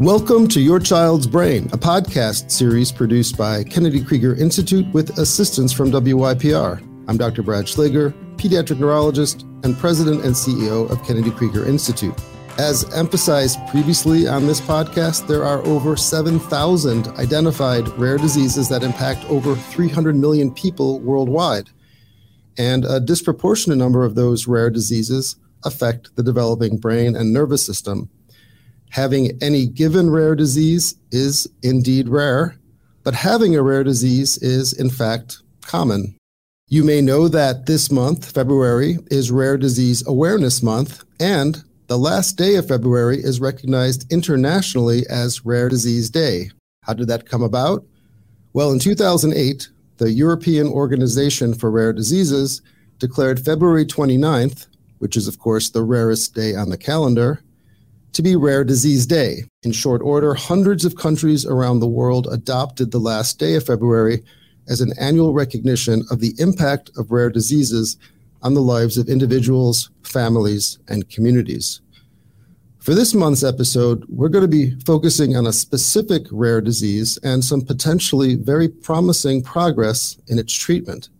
Welcome to Your Child's Brain, a podcast series produced by Kennedy Krieger Institute with assistance from WYPR. I'm Dr. Brad Schlaggar, pediatric neurologist and president and CEO of Kennedy Krieger Institute. As emphasized previously on this podcast, there are over 7,000 identified rare diseases that impact over 300 million people worldwide. And a disproportionate number of those rare diseases affect the developing brain and nervous system having any given rare disease is indeed rare, but having a rare disease is, in fact, common. You may know that this month, February, is Rare Disease Awareness Month, and the last day of February is recognized internationally as Rare Disease Day. How did that come about? Well, in 2008, the European Organization for Rare Diseases declared February 29th, which is, of course, the rarest day on the calendar, to be Rare Disease Day. In short order, hundreds of countries around the world adopted the last day of February as an annual recognition of the impact of rare diseases on the lives of individuals, families, and communities. For this month's episode, we're going to be focusing on a specific rare disease and some potentially very promising progress in its treatment.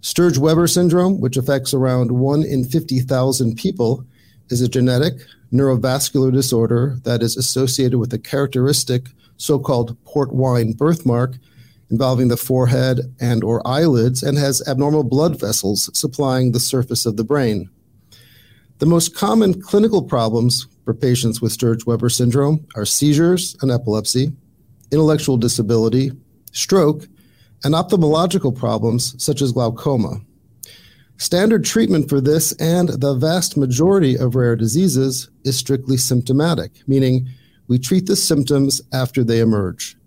Sturge Weber syndrome, which affects around 1 in 50,000 people, is a genetic neurovascular disorder that is associated with a characteristic so-called port wine birthmark involving the forehead and or eyelids and has abnormal blood vessels supplying the surface of the brain. The most common clinical problems for patients with Sturge-Weber syndrome are seizures and epilepsy, intellectual disability, stroke, and ophthalmological problems such as glaucoma. Standard treatment for this and the vast majority of rare diseases is strictly symptomatic, meaning we treat the symptoms after they emerge.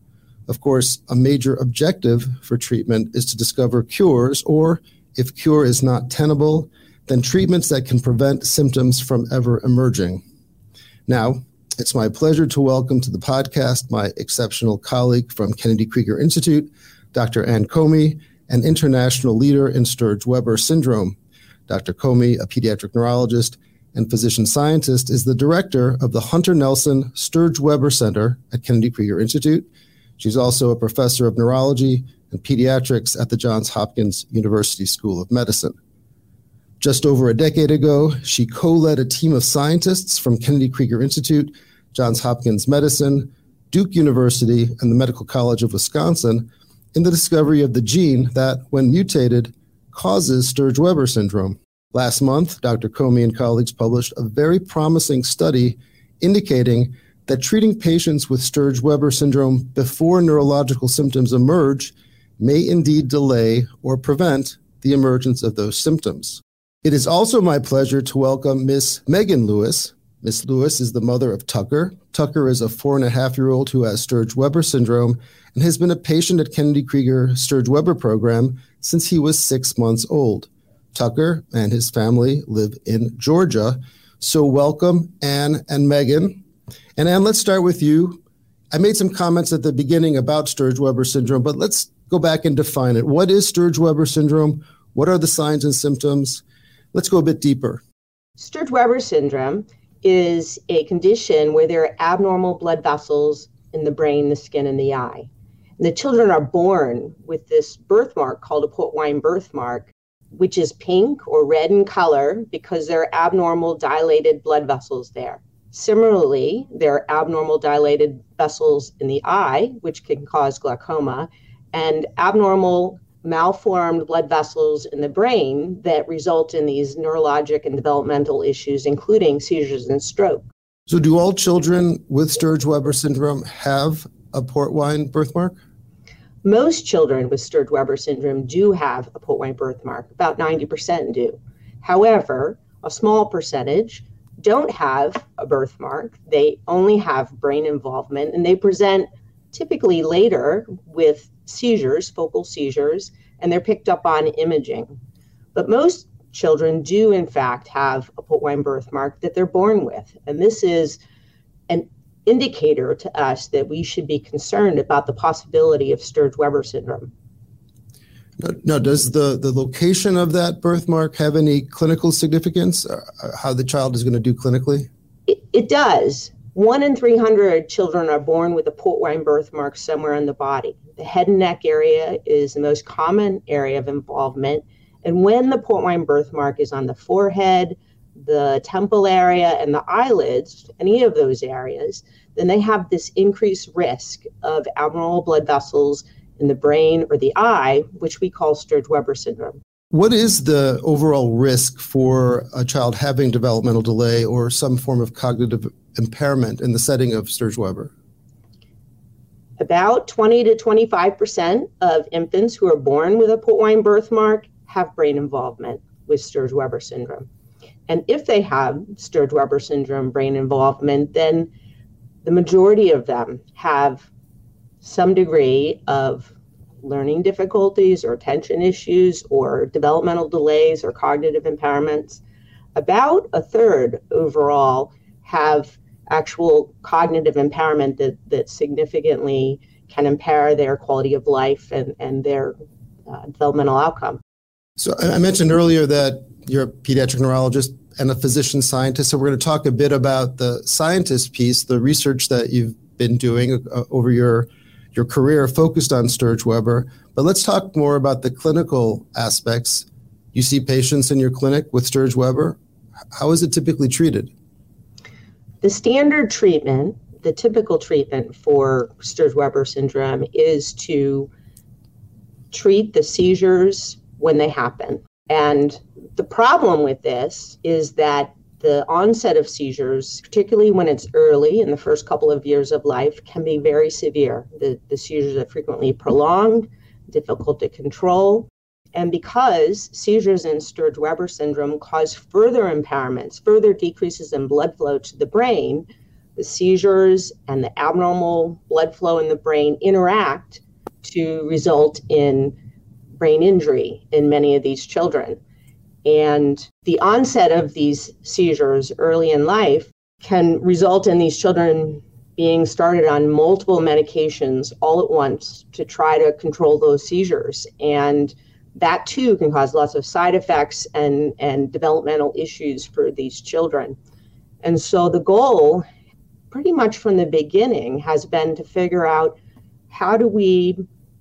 Of course, a major objective for treatment is to discover cures, or if cure is not tenable, then treatments that can prevent symptoms from ever emerging. Now, it's my pleasure to welcome to the podcast my exceptional colleague from Kennedy Krieger Institute, Dr. Anne Comi, an international leader in Sturge Weber syndrome. Dr. Comi, a pediatric neurologist and physician scientist, is the director of the Hunter Nelson Sturge Weber Center at Kennedy Krieger Institute. She's also a professor of neurology and pediatrics at the Johns Hopkins University School of Medicine. Just over a decade ago, she co led a team of scientists from Kennedy Krieger Institute, Johns Hopkins Medicine, Duke University, and the Medical College of Wisconsin in the discovery of the gene that, when mutated, causes Sturge Weber syndrome. Last month, Dr. Comi and colleagues published a very promising study indicating that treating patients with Sturge Weber syndrome before neurological symptoms emerge may indeed delay or prevent the emergence of those symptoms. It is also my pleasure to welcome Miss Megan Lewis. Miss Lewis is the mother of Tucker. Tucker is a four and a half year old who has Sturge Weber syndrome and has been a patient at Kennedy Krieger Sturge Weber program since he was six months old. Tucker and his family live in Georgia. So, welcome, Anne and Megan. And Anne, let's start with you. I made some comments at the beginning about Sturge Weber syndrome, but let's go back and define it. What is Sturge Weber syndrome? What are the signs and symptoms? Let's go a bit deeper. Sturge Weber syndrome is a condition where there are abnormal blood vessels in the brain, the skin, and the eye. And the children are born with this birthmark called a port wine birthmark, which is pink or red in color because there are abnormal dilated blood vessels there. Similarly, there are abnormal dilated vessels in the eye, which can cause glaucoma, and abnormal malformed blood vessels in the brain that result in these neurologic and developmental issues, including seizures and stroke. So, do all children with Sturge Weber syndrome have a port wine birthmark? Most children with Sturge Weber syndrome do have a port wine birthmark, about 90% do. However, a small percentage don't have a birthmark. They only have brain involvement and they present typically later with seizures, focal seizures, and they're picked up on imaging. But most children do, in fact, have a port wine birthmark that they're born with. And this is an indicator to us that we should be concerned about the possibility of Sturge Weber syndrome. Now, does the, the location of that birthmark have any clinical significance? Uh, how the child is going to do clinically? It, it does. One in 300 children are born with a portwine birthmark somewhere in the body. The head and neck area is the most common area of involvement. And when the port wine birthmark is on the forehead, the temple area, and the eyelids, any of those areas, then they have this increased risk of abnormal blood vessels in the brain or the eye, which we call Sturge Weber syndrome. What is the overall risk for a child having developmental delay or some form of cognitive impairment in the setting of Sturge Weber? About 20 to 25% of infants who are born with a portwine birthmark have brain involvement with Sturge Weber syndrome. And if they have Sturge Weber syndrome brain involvement, then the majority of them have some degree of learning difficulties or attention issues or developmental delays or cognitive impairments. About a third overall have actual cognitive impairment that, that significantly can impair their quality of life and, and their uh, developmental outcome. So I mentioned earlier that you're a pediatric neurologist and a physician scientist. So we're going to talk a bit about the scientist piece, the research that you've been doing uh, over your your career focused on Sturge Weber. But let's talk more about the clinical aspects. You see patients in your clinic with Sturge Weber. How is it typically treated? The standard treatment, the typical treatment for Sturge Weber syndrome is to treat the seizures when they happen. And the problem with this is that the onset of seizures, particularly when it's early in the first couple of years of life, can be very severe. The, the seizures are frequently prolonged, difficult to control, and because seizures in Sturge Weber syndrome cause further impairments, further decreases in blood flow to the brain, the seizures and the abnormal blood flow in the brain interact to result in brain injury in many of these children. And the onset of these seizures early in life can result in these children being started on multiple medications all at once to try to control those seizures. And that too can cause lots of side effects and, and developmental issues for these children. And so the goal, pretty much from the beginning, has been to figure out how do we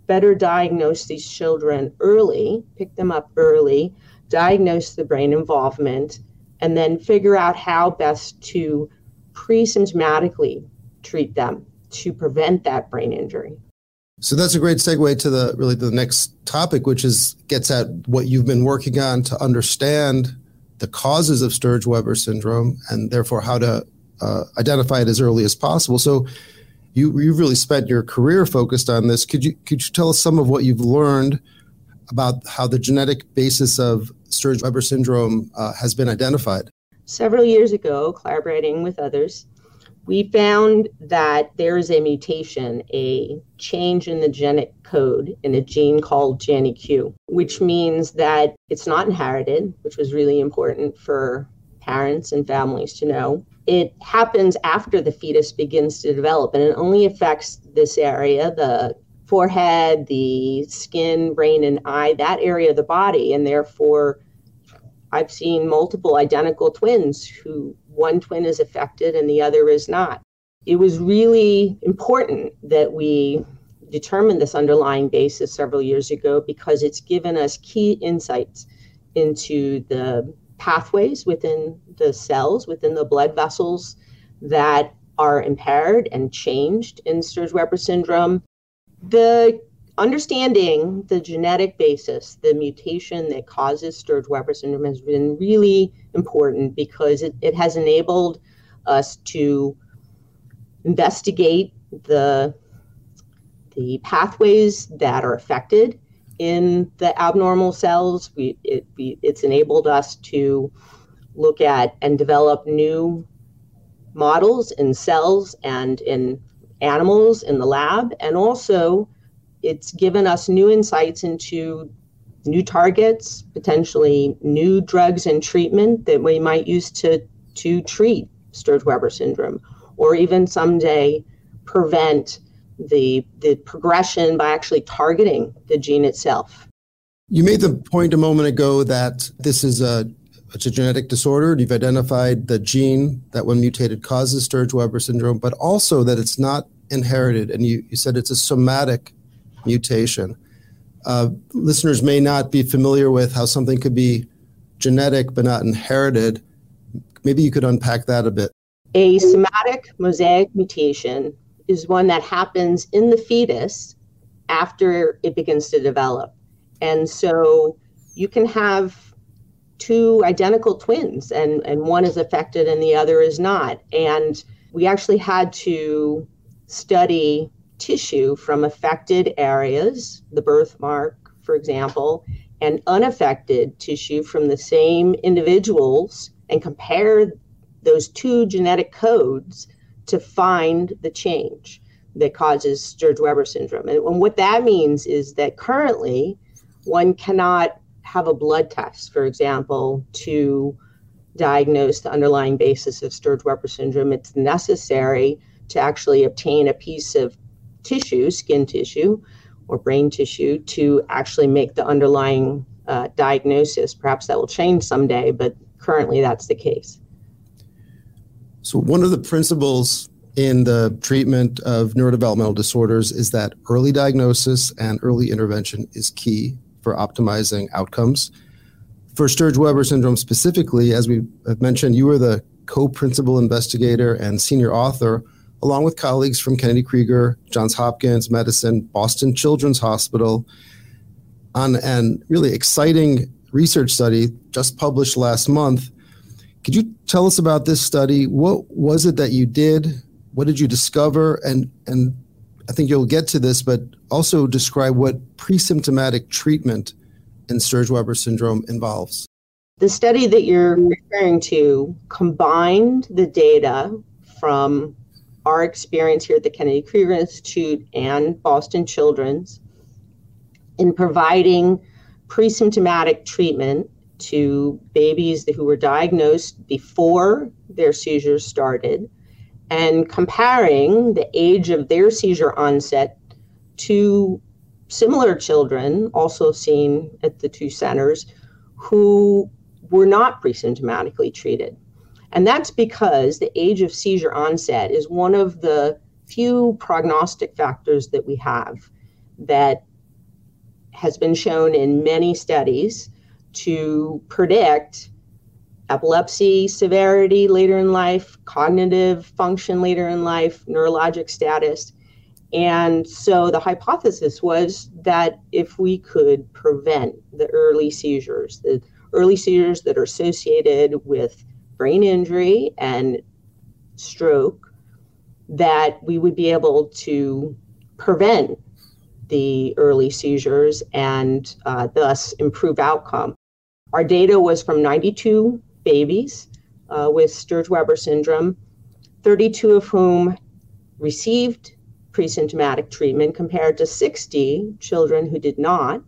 better diagnose these children early, pick them up early, diagnose the brain involvement, and then figure out how best to pre symptomatically treat them to prevent that brain injury. So that's a great segue to the really the next topic, which is gets at what you've been working on to understand the causes of Sturge Weber syndrome and therefore how to uh, identify it as early as possible. So you you've really spent your career focused on this. Could you could you tell us some of what you've learned about how the genetic basis of Sturge Weber syndrome uh, has been identified? Several years ago, collaborating with others, we found that there is a mutation, a change in the genetic code in a gene called GNAQ, which means that it's not inherited, which was really important for parents and families to know. It happens after the fetus begins to develop, and it only affects this area, the forehead, the skin, brain, and eye, that area of the body, and therefore I've seen multiple identical twins who one twin is affected and the other is not. It was really important that we determined this underlying basis several years ago because it's given us key insights into the pathways within the cells, within the blood vessels that are impaired and changed in Sturge Weber syndrome. The understanding the genetic basis, the mutation that causes Sturge Weber syndrome has been really important because it, it has enabled us to investigate the the pathways that are affected in the abnormal cells. We, it, we, it's enabled us to look at and develop new models in cells and in animals in the lab, and also it's given us new insights into new targets, potentially new drugs and treatment that we might use to, to treat Sturge Weber syndrome, or even someday prevent the, the progression by actually targeting the gene itself. You made the point a moment ago that this is a it's a genetic disorder, you've identified the gene that, when mutated, causes Sturge Weber syndrome, but also that it's not inherited. And you, you said it's a somatic mutation. Uh, listeners may not be familiar with how something could be genetic but not inherited. Maybe you could unpack that a bit. A somatic mosaic mutation is one that happens in the fetus after it begins to develop. And so you can have two identical twins and, and one is affected and the other is not. And we actually had to study tissue from affected areas, the birthmark, for example, and unaffected tissue from the same individuals and compare those two genetic codes to find the change that causes Sturge Weber syndrome. And, and what that means is that currently one cannot have a blood test, for example, to diagnose the underlying basis of Sturge Weber syndrome. It's necessary to actually obtain a piece of tissue, skin tissue, or brain tissue to actually make the underlying uh, diagnosis. Perhaps that will change someday, but currently that's the case. So, one of the principles in the treatment of neurodevelopmental disorders is that early diagnosis and early intervention is key for optimizing outcomes. For Sturge Weber syndrome specifically, as we have mentioned, you were the co principal investigator and senior author along with colleagues from Kennedy Krieger, Johns Hopkins Medicine, Boston Children's Hospital, on an really exciting research study just published last month. Could you tell us about this study? What was it that you did? What did you discover? And and I think you'll get to this, but also describe what pre-symptomatic treatment in Sturge-Weber syndrome involves. The study that you're referring to combined the data from our experience here at the Kennedy Krieger Institute and Boston Children's in providing pre symptomatic treatment to babies who were diagnosed before their seizures started and comparing the age of their seizure onset to similar children also seen at the two centers who were not pre symptomatically treated. And that's because the age of seizure onset is one of the few prognostic factors that we have that has been shown in many studies to predict epilepsy severity later in life, cognitive function later in life, neurologic status. And so the hypothesis was that if we could prevent the early seizures, the early seizures that are associated with brain injury and stroke, that we would be able to prevent the early seizures and uh, thus improve outcome. Our data was from 92 babies uh, with Sturge Weber syndrome, 32 of whom received pre-symptomatic treatment compared to 60 children who did not.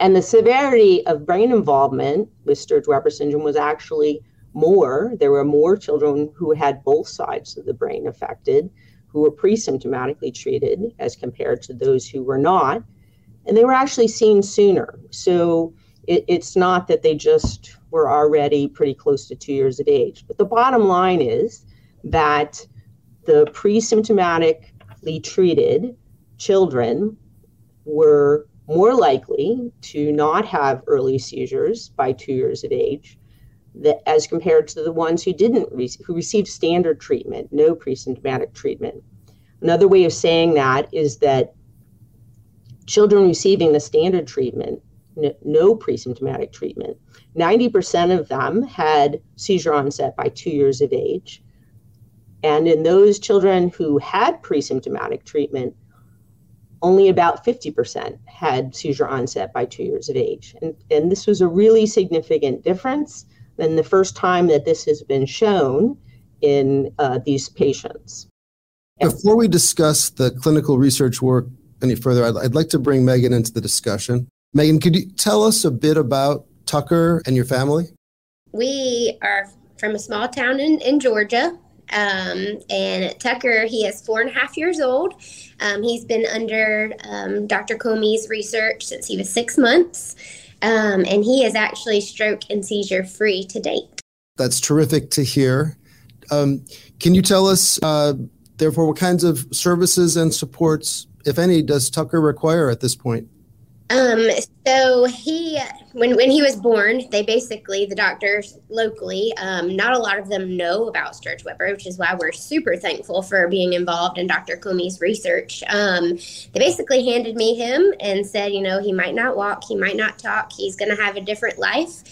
And the severity of brain involvement with Sturge Weber syndrome was actually more. There were more children who had both sides of the brain affected, who were pre symptomatically treated as compared to those who were not. And they were actually seen sooner. So it, it's not that they just were already pretty close to two years of age. But the bottom line is that the pre symptomatically treated children were more likely to not have early seizures by two years of age that, as compared to the ones who didn't re- who received standard treatment, no pre-symptomatic treatment. Another way of saying that is that children receiving the standard treatment, n- no pre-symptomatic treatment, 90% of them had seizure onset by two years of age. And in those children who had pre-symptomatic treatment, only about 50% had seizure onset by two years of age. And, and this was a really significant difference than the first time that this has been shown in uh, these patients. Before we discuss the clinical research work any further, I'd, I'd like to bring Megan into the discussion. Megan, could you tell us a bit about Tucker and your family? We are from a small town in, in Georgia. Um, and Tucker, he is four and a half years old. Um, he's been under um, Dr. Comi's research since he was six months. um, and he is actually stroke and seizure free to date. That's terrific to hear. Um, can you tell us, uh, therefore, what kinds of services and supports, if any, does Tucker require at this point? Um, so he, when when he was born, they basically the doctors locally, um, not a lot of them know about Sturge Weber, which is why we're super thankful for being involved in Dr. Comi's research. Um, they basically handed me him and said, you know, he might not walk, he might not talk, he's going to have a different life,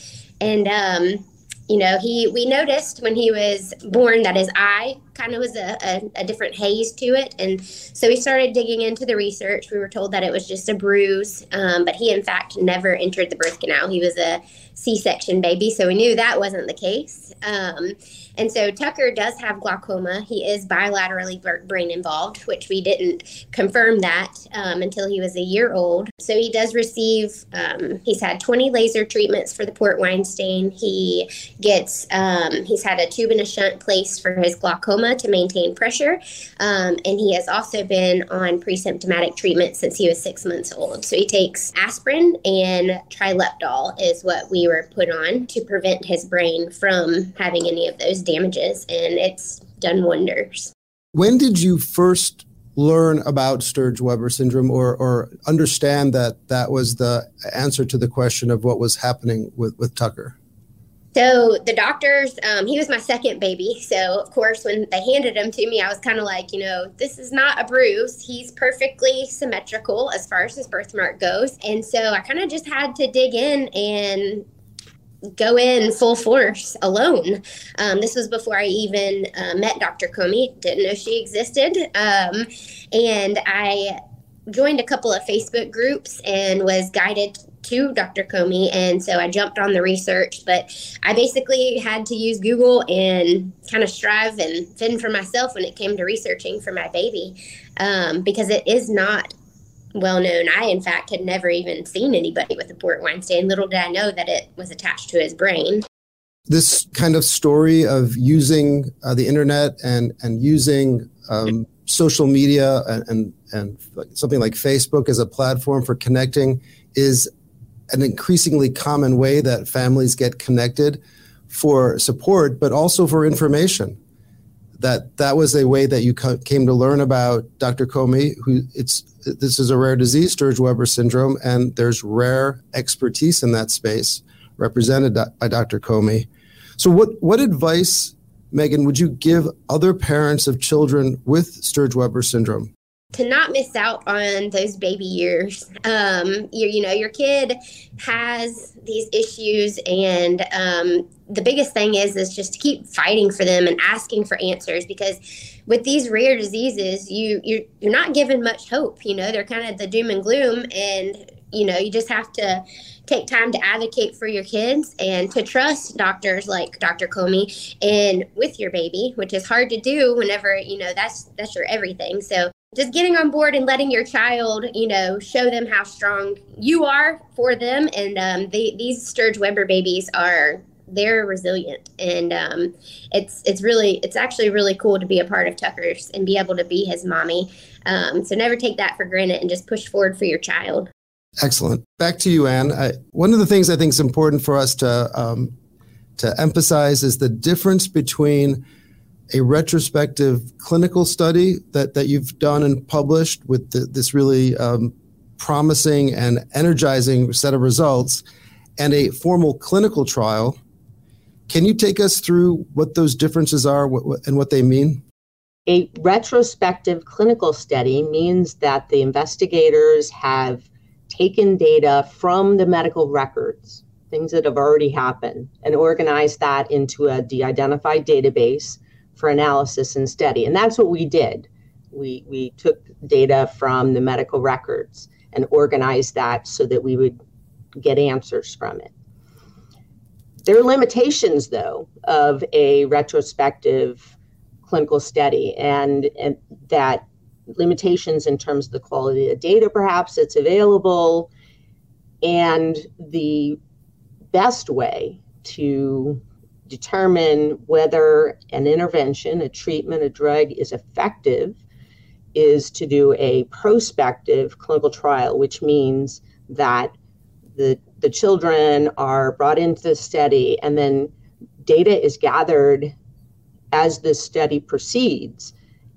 and um, you know, he we noticed when he was born that his eye kind of was a, a, a, different haze to it. And so we started digging into the research. We were told that it was just a bruise, um, but he, in fact, never entered the birth canal. He was a C section baby, so we knew that wasn't the case. Um, and so Tucker does have glaucoma. He is bilaterally brain involved, which we didn't confirm that um, until he was a year old. So he does receive, um, he's had 20 laser treatments for the port wine stain. He gets, um, he's had a tube and a shunt placed for his glaucoma to maintain pressure. Um, and he has also been on pre-symptomatic treatment since he was six months old. So he takes aspirin and trileptal is what we were put on to prevent his brain from having any of those damages, and it's done wonders. When did you first learn about Sturge Weber syndrome or, or understand that that was the answer to the question of what was happening with, with Tucker? So the doctors, um, he was my second baby. So of course, when they handed him to me, I was kind of like, you know, this is not a bruise. He's perfectly symmetrical as far as his birthmark goes. And so I kind of just had to dig in and go in full force alone. Um, this was before I even uh, met Dr. Comi, didn't know she existed. Um, and I joined a couple of Facebook groups and was guided to Dr. Comi. And so I jumped on the research, but I basically had to use Google and kind of strive and fend for myself when it came to researching for my baby um, because it is not well known. I, in fact, had never even seen anybody with a port wine stain. Little did I know that it was attached to his brain. This kind of story of using uh, the internet and and using um, social media and, and and something like Facebook as a platform for connecting is an increasingly common way that families get connected for support, but also for information that that was a way that you came to learn about Dr. Comi, who it's this is a rare disease, Sturge-Weber syndrome, and there's rare expertise in that space represented by Dr. Comi. So, what what advice, Megan, would you give other parents of children with Sturge-Weber syndrome? To not miss out on those baby years. Um, you, you know, your kid has these issues, and um, the biggest thing is is just to keep fighting for them and asking for answers because with these rare diseases, you you're, you're not given much hope. You know, they're kind of the doom and gloom, and you know, you just have to take time to advocate for your kids and to trust doctors like Dr. Comi and with your baby, which is hard to do whenever, you know, that's that's your everything. So just getting on board and letting your child, you know, show them how strong you are for them. And um, they, these Sturge Weber babies are they're resilient, and um, it's it's really it's actually really cool to be a part of Tucker's and be able to be his mommy. Um, so never take that for granted and just push forward for your child. Excellent. Back to you, Anne. I, one of the things I think is important for us to um, to emphasize is the difference between a retrospective clinical study that, that you've done and published with the, this really um, promising and energizing set of results and a formal clinical trial. Can you take us through what those differences are and what they mean? A retrospective clinical study means that the investigators have taken data from the medical records, things that have already happened, and organized that into a de identified database for analysis and study. And that's what we did. We, we took data from the medical records and organized that so that we would get answers from it. There are limitations, though, of a retrospective clinical study, and, and that limitations in terms of the quality of data, perhaps, that's available, and the best way to determine whether an intervention, a treatment, a drug is effective is to do a prospective clinical trial, which means that the the children are brought into the study, and then data is gathered as the study proceeds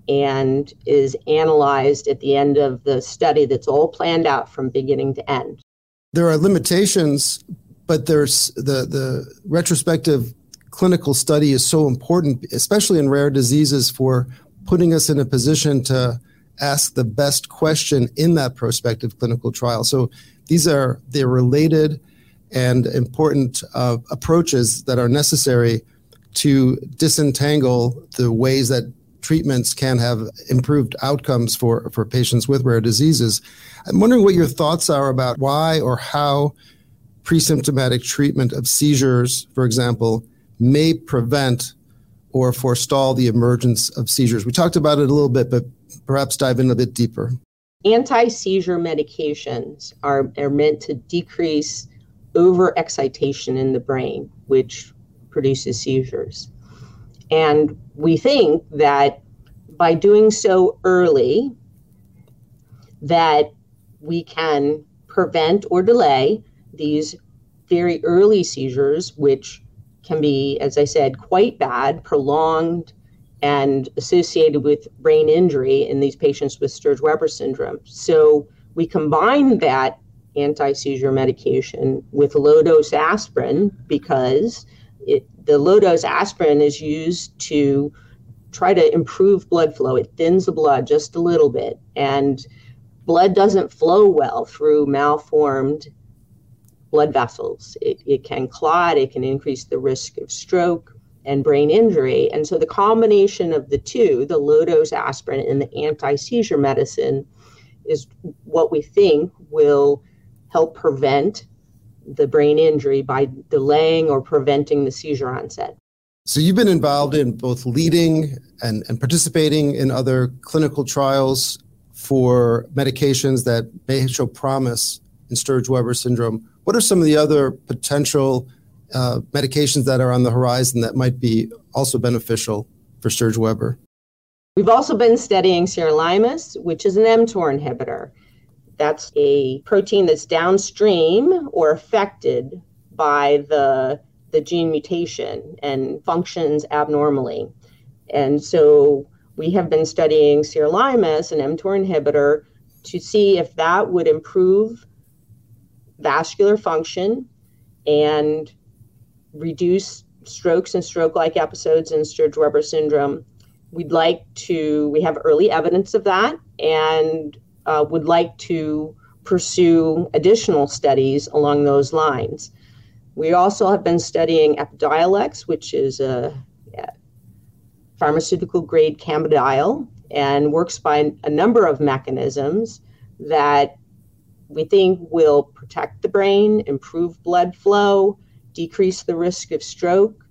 and is analyzed at the end of the study that's all planned out from beginning to end. There are limitations, but there's the, the retrospective clinical study is so important, especially in rare diseases, for putting us in a position to ask the best question in that prospective clinical trial. So these are they're related and important uh, approaches that are necessary to disentangle the ways that treatments can have improved outcomes for, for patients with rare diseases. I'm wondering what your thoughts are about why or how pre-symptomatic treatment of seizures, for example, may prevent or forestall the emergence of seizures. We talked about it a little bit, but perhaps dive in a bit deeper. Anti seizure medications are, are meant to decrease overexcitation in the brain, which produces seizures. And we think that by doing so early, that we can prevent or delay these very early seizures, which can be, as I said, quite bad, prolonged, and associated with brain injury in these patients with Sturge Weber syndrome. So we combine that anti seizure medication with low dose aspirin because it, the low dose aspirin is used to try to improve blood flow. It thins the blood just a little bit, and blood doesn't flow well through malformed blood vessels. It, it can clot, it can increase the risk of stroke and brain injury. And so the combination of the two, the low dose aspirin and the anti seizure medicine, is what we think will help prevent the brain injury by delaying or preventing the seizure onset. So you've been involved in both leading and, and participating in other clinical trials for medications that may show promise in Sturge-Weber syndrome. What are some of the other potential uh, medications that are on the horizon that might be also beneficial for Sturge-Weber? We've also been studying sirolimus, which is an mTOR inhibitor. That's a protein that's downstream or affected by the, the gene mutation and functions abnormally. And so we have been studying sirolimus, an mTOR inhibitor, to see if that would improve vascular function and reduce strokes and stroke like episodes in Sturge Weber syndrome. We'd like to, we have early evidence of that, and uh, would like to pursue additional studies along those lines. We also have been studying Epidiolex, which is a, pharmaceutical grade cannabidiol and works by a number of mechanisms that we think will protect the brain, improve blood flow, decrease the risk of stroke,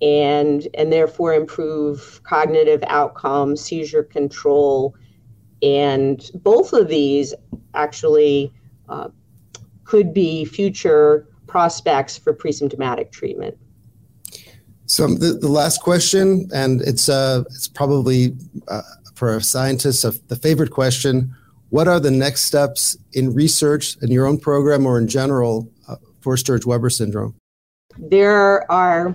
and, and therefore improve cognitive outcomes, seizure control, and both of these actually uh, could be future prospects for pre-symptomatic treatment. So the, the last question, and it's uh, it's probably uh, for a scientist uh, the favorite question: What are the next steps in research in your own program or in general uh, for Sturge-Weber syndrome? There are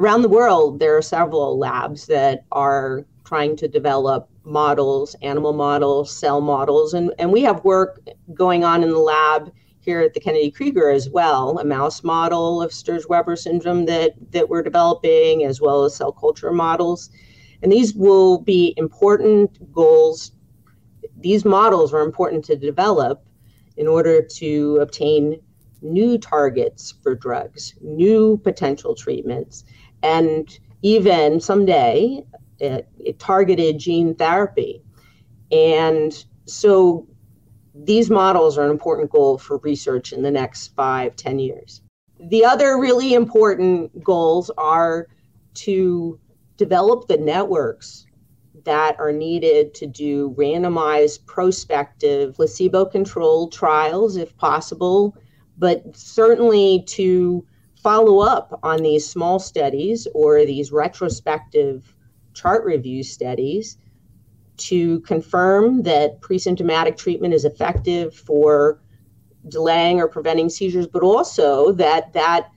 around the world there are several labs that are trying to develop models, animal models, cell models, and, and we have work going on in the lab here at the Kennedy Krieger as well, a mouse model of Sturge-Weber syndrome that, that we're developing, as well as cell culture models. And these will be important goals. These models are important to develop in order to obtain new targets for drugs, new potential treatments, and even someday uh, targeted gene therapy. And so these models are an important goal for research in the next five, ten years. The other really important goals are to develop the networks that are needed to do randomized, prospective, placebo controlled trials, if possible, but certainly to follow up on these small studies or these retrospective chart review studies to confirm that pre-symptomatic treatment is effective for delaying or preventing seizures, but also that that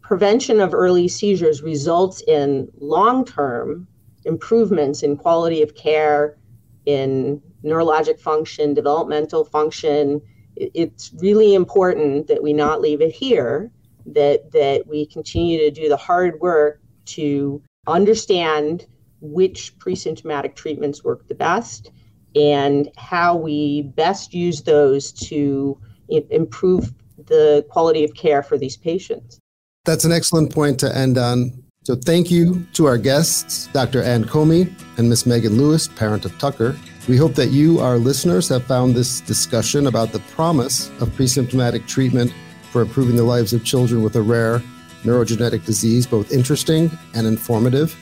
prevention of early seizures results in long-term improvements in quality of care, in neurologic function, developmental function. It's really important that we not leave it here, that that we continue to do the hard work to understand which pre-symptomatic treatments work the best and how we best use those to improve the quality of care for these patients. That's an excellent point to end on. So, thank you to our guests, Dr. Anne Comi and Miss Megan Lewis, parent of Tucker. We hope that you, our listeners, have found this discussion about the promise of pre symptomatic treatment for improving the lives of children with a rare neurogenetic disease both interesting and informative.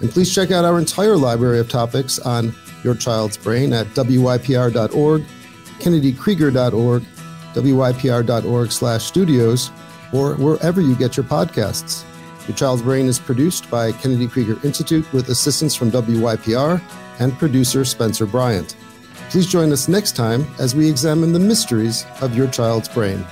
And please check out our entire library of topics on your child's brain at wypr.org, kennedykrieger.org, wypr.org slash studios, or wherever you get your podcasts. Your Child's Brain is produced by Kennedy Krieger Institute with assistance from WYPR and producer Spencer Bryant. Please join us next time as we examine the mysteries of your child's brain.